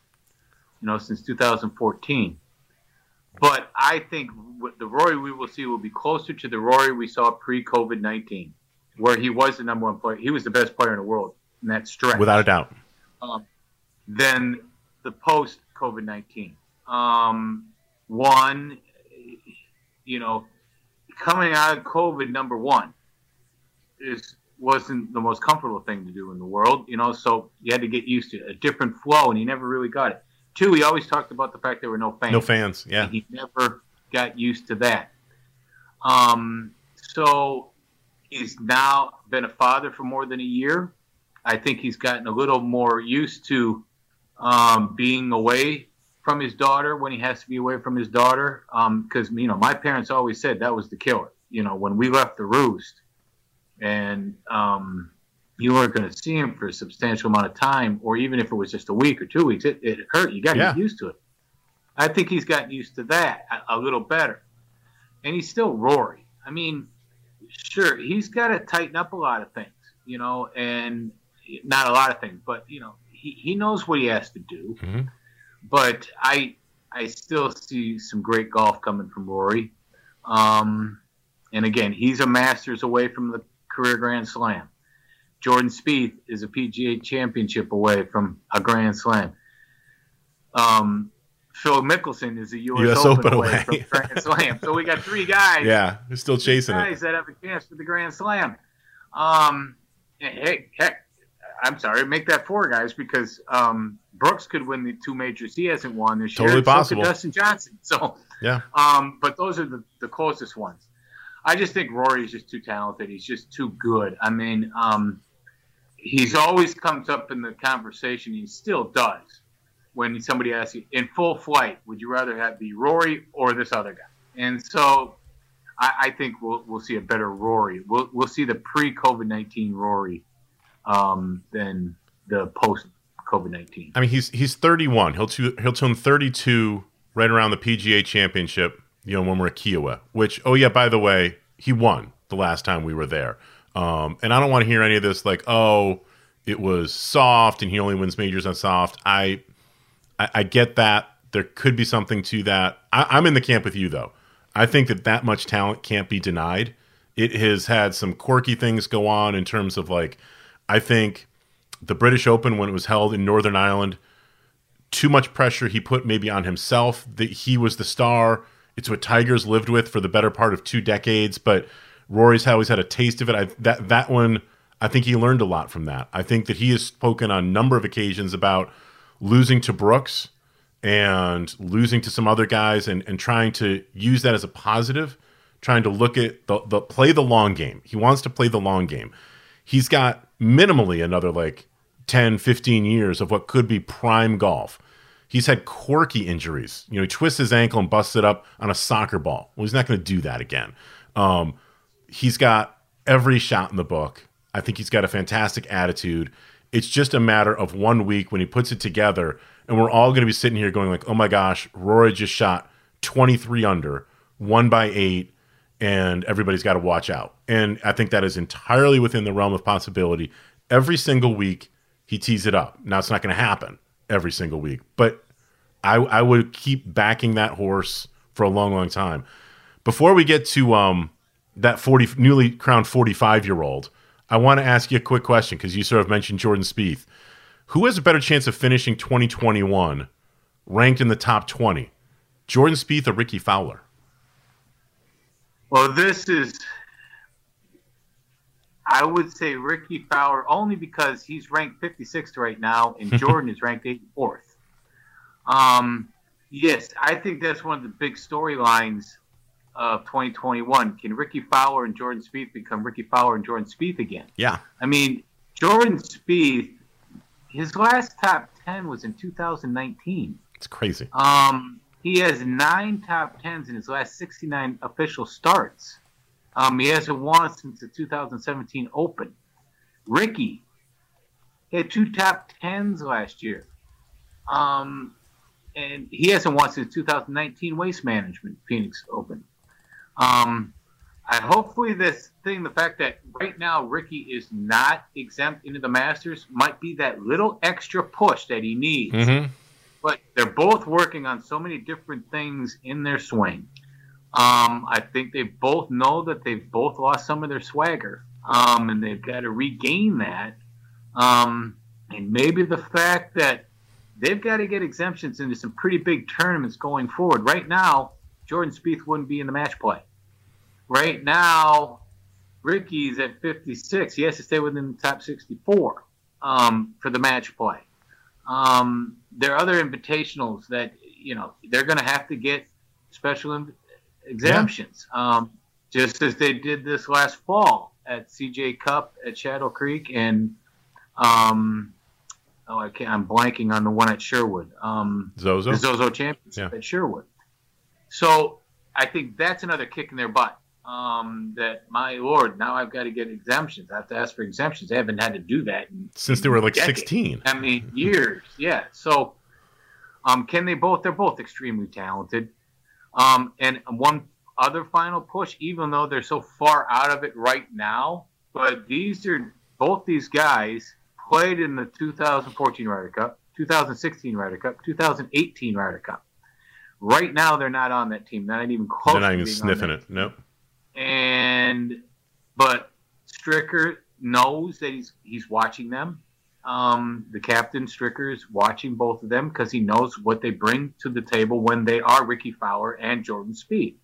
you know, since 2014. But I think the Rory we will see will be closer to the Rory we saw pre-COVID 19, where he was the number one player. He was the best player in the world in that stretch, without a doubt. Um, than the post-COVID 19. Um, one, you know, coming out of COVID, number one, is wasn't the most comfortable thing to do in the world, you know. So you had to get used to a different flow, and he never really got it. Two, he always talked about the fact there were no fans. No fans, yeah. He never got used to that. Um, so he's now been a father for more than a year. I think he's gotten a little more used to um, being away from his daughter when he has to be away from his daughter. Because um, you know, my parents always said that was the killer. You know, when we left the roost, and um, you weren't going to see him for a substantial amount of time, or even if it was just a week or two weeks, it, it hurt. You got to yeah. get used to it. I think he's gotten used to that a, a, little better. And he's still Rory. I mean, sure, he's got to tighten up a lot of things, you know, and not a lot of things, but, you know, he, he knows what he has to do. Mm-hmm. But I I still see some great golf coming from Rory. Um, and again, he's a Masters away from the career Grand Slam. Jordan Spieth is a PGA Championship away from a Grand Slam. Um, Phil Mickelson is a U.S. US Open, Open away, away. from Grand Slam. So we got three guys. Yeah, they're still chasing guys it. that have a chance for the Grand Slam. Um, hey, heck, I'm sorry, make that four guys because um, Brooks could win the two majors he hasn't won this totally year. Totally possible. So Dustin Johnson. So yeah. Um, but those are the, the closest ones. I just think Rory is just too talented. He's just too good. I mean, um, he's always comes up in the conversation. He still does when somebody asks you in full flight, would you rather have the Rory or this other guy? And so I, I think we'll we'll see a better Rory. We'll we'll see the pre COVID nineteen Rory um, than the post COVID nineteen. I mean, he's he's thirty one. He'll to, he'll turn thirty two right around the PGA Championship. You know, when we're at Kiawah. Which, oh yeah, by the way, he won the last time we were there. Um, and I don't want to hear any of this like, oh, it was soft and he only wins majors on soft. I, I, I get that. There could be something to that. I, I'm in the camp with you though. I think that that much talent can't be denied. It has had some quirky things go on in terms of like, I think the British Open when it was held in Northern Ireland, too much pressure he put maybe on himself that he was the star. It's what Tigers lived with for the better part of two decades, but Rory's always had a taste of it. I, that that one, I think he learned a lot from that. I think that he has spoken on a number of occasions about losing to Brooks and losing to some other guys and, and trying to use that as a positive, trying to look at the, the play the long game. He wants to play the long game. He's got minimally another like 10, 15 years of what could be prime golf. He's had quirky injuries. You know, he twists his ankle and busts it up on a soccer ball. Well, he's not going to do that again. Um, he's got every shot in the book. I think he's got a fantastic attitude. It's just a matter of one week when he puts it together, and we're all going to be sitting here going like, "Oh my gosh, Rory just shot 23 under, one by eight, and everybody's got to watch out." And I think that is entirely within the realm of possibility. Every single week, he tees it up. Now it's not going to happen every single week, but I, I would keep backing that horse for a long, long time. Before we get to um, that 40 newly crowned 45 year old, I want to ask you a quick question because you sort of mentioned Jordan Spieth. Who has a better chance of finishing 2021 ranked in the top 20? Jordan Spieth or Rickie Fowler? Well, this is, I would say Rickie Fowler only because he's ranked 56th right now and Jordan is ranked 84th. Um, yes, I think that's one of the big storylines of 2021. Can Rickie Fowler and Jordan Spieth become Rickie Fowler and Jordan Spieth again? Yeah. I mean, Jordan Spieth, his last top 10 was in 2019. It's crazy. Um, He has nine top tens in his last 69 official starts. Um, he hasn't won since the 2017 Open. Rickie had two top tens last year. Um, and he hasn't won since 2019 Waste Management Phoenix Open. Um, I hopefully this thing, the fact that right now Rickie is not exempt into the Masters, might be that little extra push that he needs. Mm-hmm. But they're both working on so many different things in their swing. Um, I think they both know that they've both lost some of their swagger, um, and they've got to regain that. Um, and maybe the fact that they've got to get exemptions into some pretty big tournaments going forward. Right now, Jordan Spieth wouldn't be in the match play. Right now, Rickie's at 56. He has to stay within the top 64 um, for the match play. Um, there are other invitationals that you know they're going to have to get special exemptions, yeah. um, just as they did this last fall at CJ Cup at Shadow Creek and um, oh, I can't, I'm blanking on the one at Sherwood. Um, Zozo, Zozo Championship yeah. at Sherwood. So I think that's another kick in their butt. Um, that my lord, now I've got to get exemptions. I have to ask for exemptions. I haven't had to do that since they were like decades. 16. I mean, years. Yeah. So, um, can they both? They're both extremely talented. Um, and one other final push, even though they're so far out of it right now, but these are both these guys played in the 2014 Ryder Cup, 2016 Ryder Cup, 2018 Ryder Cup. Right now, they're not on that team. They're not even close. They're not even sniffing it. Nope. And but Stricker knows that he's he's watching them. Um, the captain Stricker is watching both of them because he knows what they bring to the table when they are Rickie Fowler and Jordan Spieth.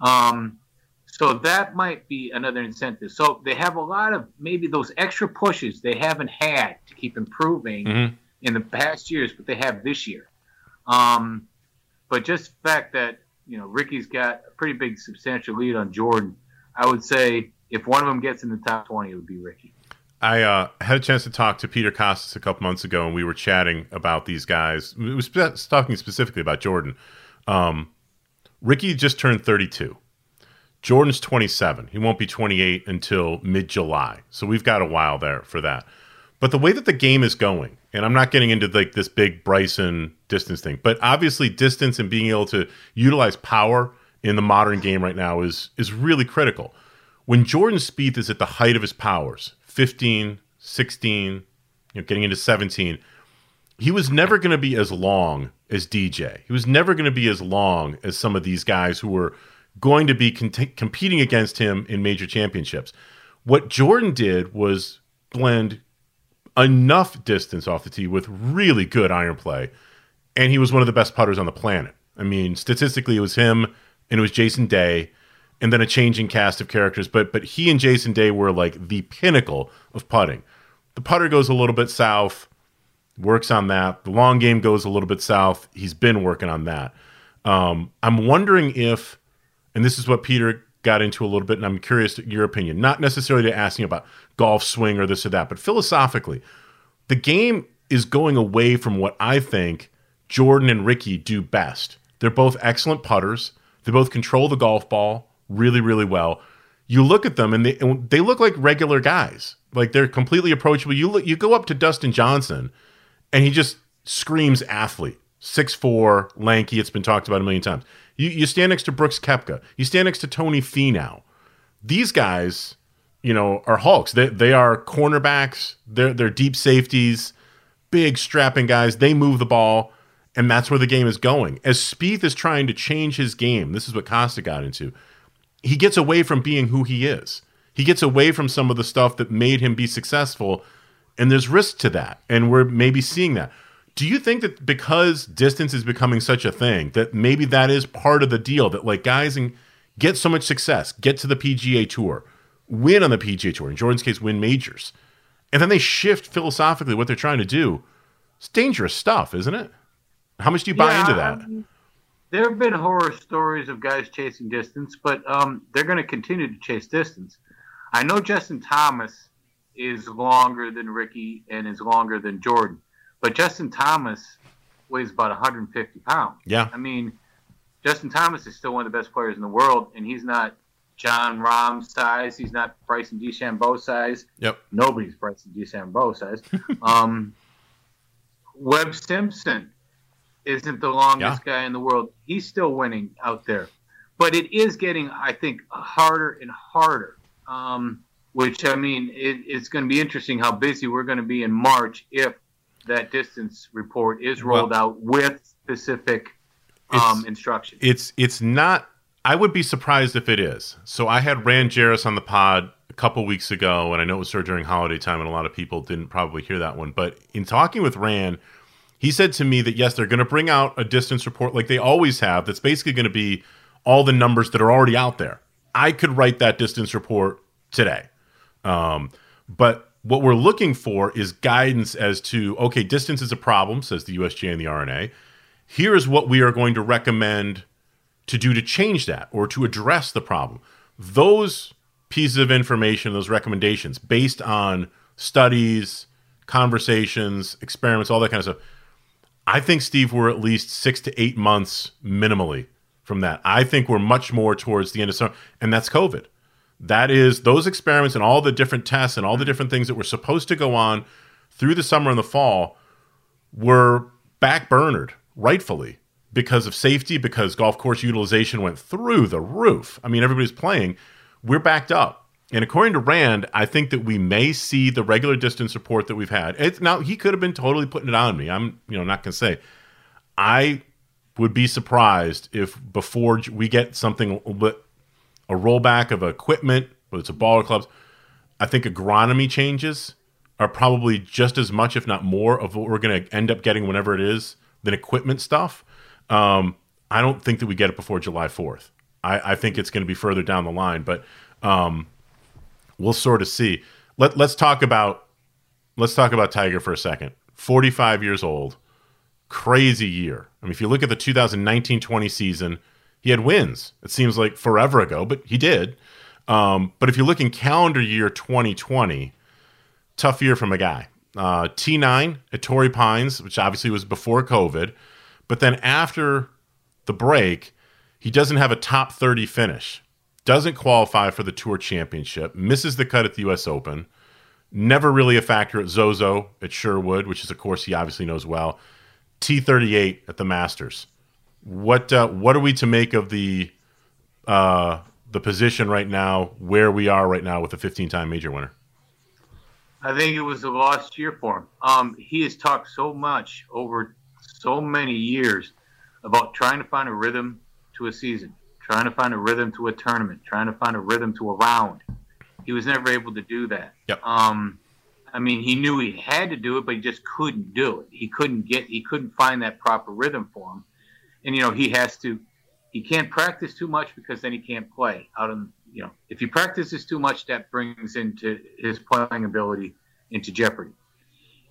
Um, so that might be another incentive. So they have a lot of maybe those extra pushes they haven't had to keep improving mm-hmm. in the past years, but they have this year. Um, but just the fact that you know Rickie's got a pretty big substantial lead on Jordan, I would say if one of them gets in the top twenty, it would be Rickie. I uh, had a chance to talk to Peter Kostis a couple months ago, and we were chatting about these guys. We was talking specifically about Jordan. Um, Ricky just turned 32. Jordan's 27. He won't be 28 until mid July. So we've got a while there for that. But the way that the game is going, and I'm not getting into like this big Bryson distance thing, but obviously distance and being able to utilize power in the modern game right now is is really critical. When Jordan Spieth is at the height of his powers, 15, 16, you know, getting into 17, he was never going to be as long as DJ. He was never going to be as long as some of these guys who were going to be competing against him in major championships. What Jordan did was blend enough distance off the tee with really good iron play, and he was one of the best putters on the planet. I mean, statistically, it was him and it was Jason Day, and then a changing cast of characters. But but he and Jason Day were like the pinnacle of putting. The putter goes a little bit south, works on that. The long game goes a little bit south. He's been working on that. Um, I'm wondering if and this is what Peter got into a little bit, and I'm curious your opinion. Not necessarily to asking about golf swing or this or that, but philosophically, the game is going away from what I think Jordan and Rickie do best. They're both excellent putters. They both control the golf ball really, really well. You look at them and they and they look like regular guys. Like they're completely approachable. You look, you go up to Dustin Johnson, and he just screams athlete. Six four, lanky. It's been talked about a million times. You, you stand next to Brooks Koepka. You stand next to Tony Finau. These guys, you know, are hulks. They, they are cornerbacks. They're, they're deep safeties, big strapping guys. They move the ball, and that's where the game is going. As Spieth is trying to change his game, this is what Kostis got into. He gets away from being who he is. He gets away from some of the stuff that made him be successful, and there's risk to that. And we're maybe seeing that. Do you think that because distance is becoming such a thing that maybe that is part of the deal that like guys and get so much success, get to the PGA Tour, win on the PGA Tour, in Jordan's case, win majors, and then they shift philosophically what they're trying to do? It's dangerous stuff, isn't it? How much do you buy yeah, into that? Um, there have been horror stories of guys chasing distance, but um, they're going to continue to chase distance. I know Justin Thomas is longer than Rickie and is longer than Jordan. But Justin Thomas weighs about 150 pounds. Yeah. I mean, Justin Thomas is still one of the best players in the world, and he's not Jon Rahm size. He's not Bryson DeChambeau size. Yep. Nobody's Bryson DeChambeau size. um, Webb Simpson isn't the longest yeah. guy in the world. He's still winning out there, but it is getting, I think, harder and harder. Um, which I mean, it, it's going to be interesting how busy we're going to be in March if that distance report is rolled well, out with specific um, it's, instructions. It's it's not. I would be surprised if it is. So I had Rand Jerris on the pod a couple weeks ago, and I know it was sort of during holiday time, and a lot of people didn't probably hear that one. But in talking with Ran, he said to me that yes, they're going to bring out a distance report like they always have. That's basically going to be all the numbers that are already out there. I could write that distance report today. Um, but what we're looking for is guidance as to okay, distance is a problem, says the USGA and the R&A. Here is what we are going to recommend to do to change that or to address the problem. Those pieces of information, those recommendations, based on studies, conversations, experiments, all that kind of stuff. I think, Steve, we're at least six to eight months minimally from that. I think we're much more towards the end of summer, and that's COVID. That is those experiments and all the different tests and all the different things that were supposed to go on through the summer and the fall were backburnered, rightfully, because of safety, because golf course utilization went through the roof. I mean, everybody's playing. We're backed up. And according to Rand, I think that we may see the regular distance report that we've had. It's, now he could have been totally putting it on me. I'm, you know, not going to say. I would be surprised if before we get something a rollback of equipment, whether it's a ball or clubs. I think agronomy changes are probably just as much, if not more, of what we're going to end up getting whenever it is than equipment stuff. Um, I don't think that we get it before July 4th. I, I think it's going to be further down the line, but um, we'll sort of see. Let, let's talk about let's talk about Tiger for a second. 45 years old, crazy year. I mean, if you look at the 2019-20 season, he had wins. It seems like forever ago, but he did. Um, but if you look in calendar year 2020, tough year from a guy. Uh, T9 at Torrey Pines, which obviously was before COVID. But then after the break, he doesn't have a top 30 finish, doesn't qualify for the Tour Championship, misses the cut at the U.S. Open, never really a factor at Zozo at Sherwood, which is a course he obviously knows well, T38 at the Masters. What uh, what are we to make of the uh, the position right now, where we are right now with a 15 time major winner? I think it was a lost year for him. Um, he has talked so much over so many years about trying to find a rhythm to a season, trying to find a rhythm to a tournament, trying to find a rhythm to a round. He was never able to do that. Yep. Um, I mean, he knew he had to do it, but he just couldn't do it. He couldn't get, he couldn't find that proper rhythm for him and you know he has to he can't practice too much because then he can't play out in you know if he practices too much that brings into his playing ability into jeopardy.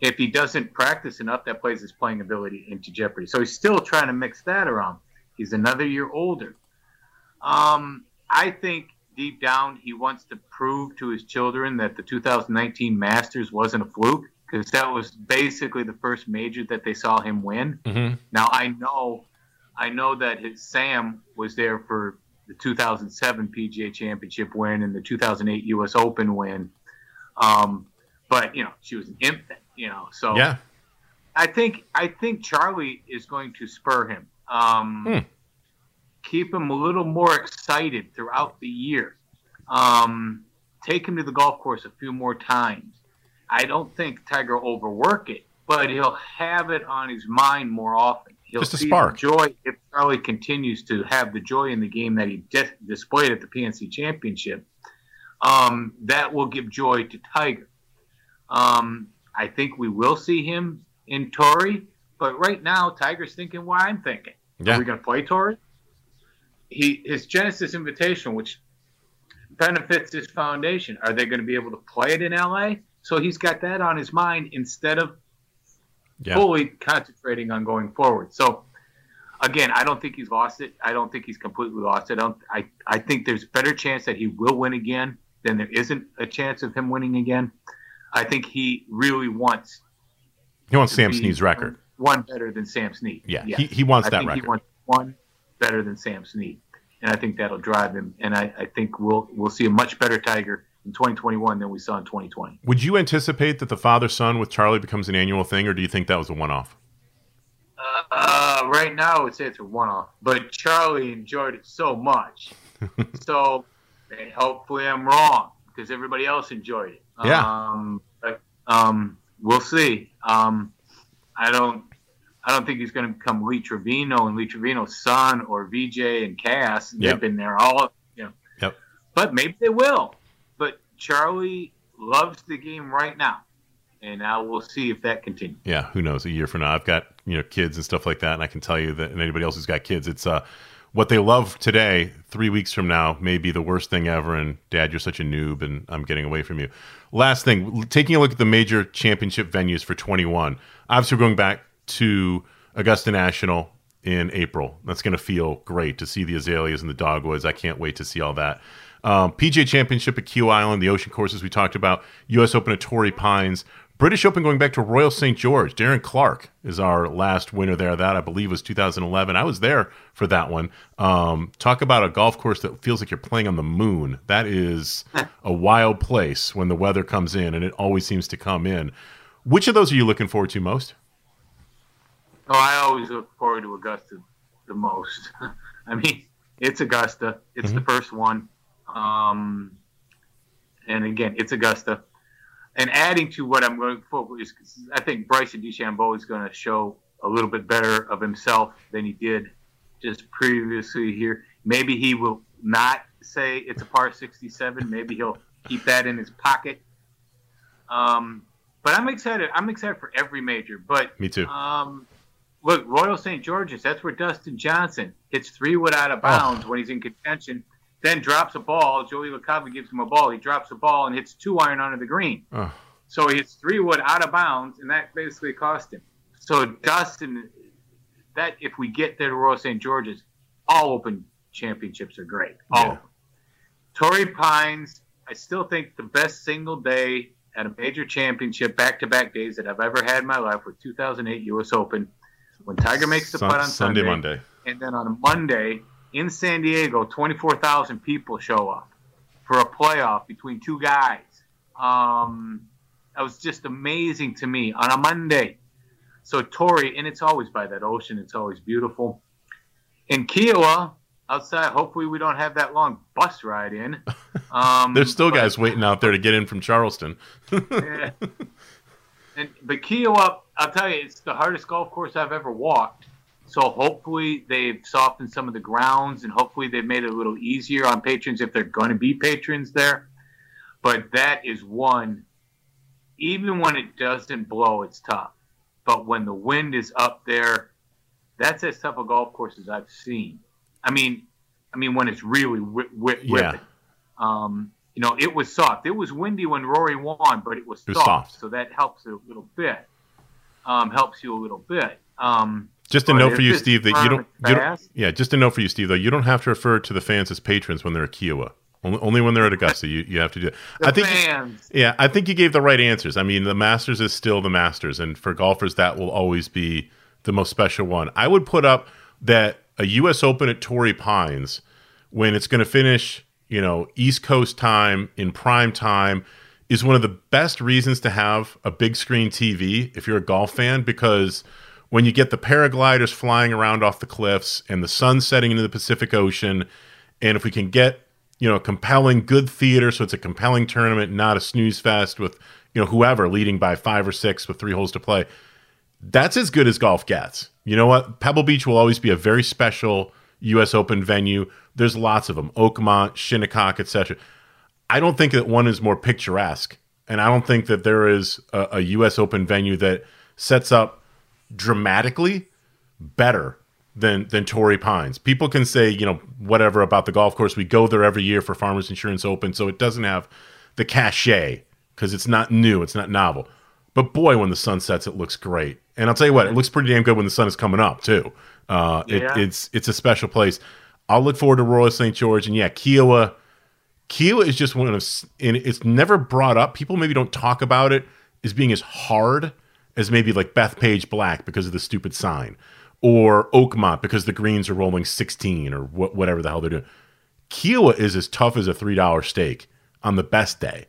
If he doesn't practice enough that plays his playing ability into jeopardy. So he's still trying to mix that around. He's another year older. Um, i think deep down he wants to prove to his children that the 2019 masters wasn't a fluke because that was basically the first major that they saw him win. Mm-hmm. now i know I know that his Sam was there for the 2007 PGA Championship win and the 2008 U.S. Open win. Um, but you know, she was an infant. You know, so yeah. I think I think Charlie is going to spur him. Um, hmm. Keep him a little more excited throughout the year. Um, take him to the golf course a few more times. I don't think Tiger will overwork it, but he'll have it on his mind more often. He'll Just a spark. joy if Charlie continues to have the joy in the game that he de- displayed at the PNC Championship. Um, that will give joy to Tiger. Um, I think we will see him in Torrey, but right now Tiger's thinking what I'm thinking. Yeah. Are we going to play Torrey? He his Genesis Invitation, which benefits his foundation. Are they going to be able to play it in LA? So he's got that on his mind instead of yeah. fully concentrating on going forward. So again, I don't think he's lost it. I don't think he's completely lost it. I don't, I, I think there's a better chance that he will win again than there isn't a chance of him winning again. I think he really wants. He wants Sam Snead's record. One better than Sam Snead. Yeah, yeah. He, he wants I that think record. He wants one better than Sam Snead, and I think that'll drive him. And I, I think we'll we'll see a much better Tiger in 2021 than we saw in 2020. Would you anticipate that the father son with Charlie becomes an annual thing, or do you think that was a one off? Uh, right now, I would say it's a one off, but Charlie enjoyed it so much. so hopefully I'm wrong because everybody else enjoyed it. Yeah. Um, but, um, we'll see. Um, I don't. I don't think he's going to become Lee Trevino and Lee Trevino's son or VJ and Cass. They've been there all, you know. Yep. But maybe they will. Charlie loves the game right now, and now we'll see if that continues. Yeah, who knows? A year from now, I've got you know kids and stuff like that, and I can tell you that, and anybody else who's got kids, it's uh, what they love today. Three weeks from now, may be the worst thing ever. And Dad, you're such a noob, and I'm getting away from you. Last thing, taking a look at the major championship venues for 21. Obviously, we're going back to Augusta National in April. That's going to feel great to see the azaleas and the dogwoods. I can't wait to see all that. Um, PGA Championship at Kiawah Island, the ocean courses we talked about, U.S. Open at Torrey Pines, British Open going back to Royal St. George. Darren Clarke is our last winner there. That I believe was 2011. I was there for that one. Um, talk about a golf course that feels like you're playing on the moon. That is a wild place when the weather comes in, and it always seems to come in. Which of those are you looking forward to most? Oh, I always look forward to Augusta the most. I mean, it's Augusta. It's the first one. Um, and again, it's Augusta. And adding to what I'm going to focus, I think Bryson DeChambeau is going to show a little bit better of himself than he did just previously here. Maybe he will not say it's a par 67. Maybe he'll keep that in his pocket. Um, but I'm excited. I'm excited for every major. But Me too. um, look, Royal St. George's, that's where Dustin Johnson hits three wood out of bounds when he's in contention, then drops a ball. Joey LaCava gives him a ball. He drops a ball and hits two iron onto the green. Oh. So he hits three wood out of bounds, and that basically cost him. So Dustin, that if we get there to Royal St. George's, all open championships are great. All Yeah. Torrey Pines, I still think the best single day at a major championship back to back days that I've ever had in my life was 2008 U.S. Open when Tiger makes the Sun- putt on Sunday, Sunday, Monday. and then on a Monday in San Diego, 24,000 people show up for a playoff between two guys. Um, that was just amazing to me on a Monday. So Torrey, and it's always by that ocean. It's always beautiful. In Kiawah, outside, hopefully we don't have that long bus ride in. Um, There's still but- guys waiting out there to get in from Charleston. yeah. And but Kiawah, I'll tell you, it's the hardest golf course I've ever walked. So hopefully they've softened some of the grounds, and hopefully they've made it a little easier on patrons if they're going to be patrons there. But that is one. Even when it doesn't blow, it's tough. But when the wind is up there, that's as tough a golf course as I've seen. I mean, I mean when it's really whi- whi- Yeah. whipping. Um, you know, it was soft. It was windy when Rory won, but it was, It was soft, soft. so that helps a little bit. Um, helps you a little bit. Um, Just a note for you, Steve, that you don't, you don't. Yeah, just a note for you, Steve. Though you don't have to refer to the fans as patrons when they're at Kiawah. Only, only when they're at Augusta, you, you have to do it. I think. fans. Yeah, I think you gave the right answers. I mean, the Masters is still the Masters, and for golfers, that will always be the most special one. I would put up that a U.S. Open at Torrey Pines, when it's going to finish, you know, East Coast time in prime time, is one of the best reasons to have a big screen TV if you're a golf fan, because when you get the paragliders flying around off the cliffs and the sun setting into the Pacific Ocean, and if we can get you know compelling good theater so it's a compelling tournament not a snooze fest with you know whoever leading by five or six with three holes to play that's as good as golf gets. You know what? Pebble beach will always be a very special us open venue. There's lots of them. Oakmont shinnecock etc i don't think that one is more picturesque and i don't think that there is a, a us open venue that sets up dramatically better than than Torrey Pines. People can say, you know, whatever about the golf course. We go there every year for Farmers Insurance Open, so it doesn't have the cachet because it's not new, it's not novel. But boy, when the sun sets, it looks great. And I'll tell you what, it looks pretty damn good when the sun is coming up too. Uh, it, it's it's a special place. I'll look forward to Royal St. George, and yeah, Kiawah. Kiawah is just one of, and it's never brought up. People maybe don't talk about it as being as hard as maybe like Bethpage Black because of the stupid sign, or Oakmont because the greens are rolling 16 or wh- whatever the hell they're doing. Kiawah is as tough as a $3 steak on the best day.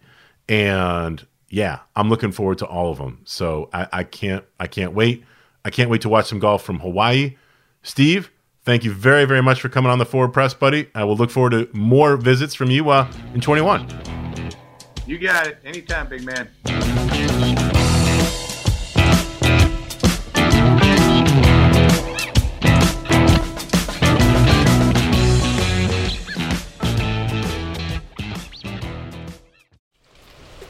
And yeah, I'm looking forward to all of them. So I, I can't I can't wait. I can't wait to watch some golf from Hawaii. Steve, thank you very, very much for coming on the Forward Press, buddy. I will look forward to more visits from you uh, in 21. You got it. Anytime, big man.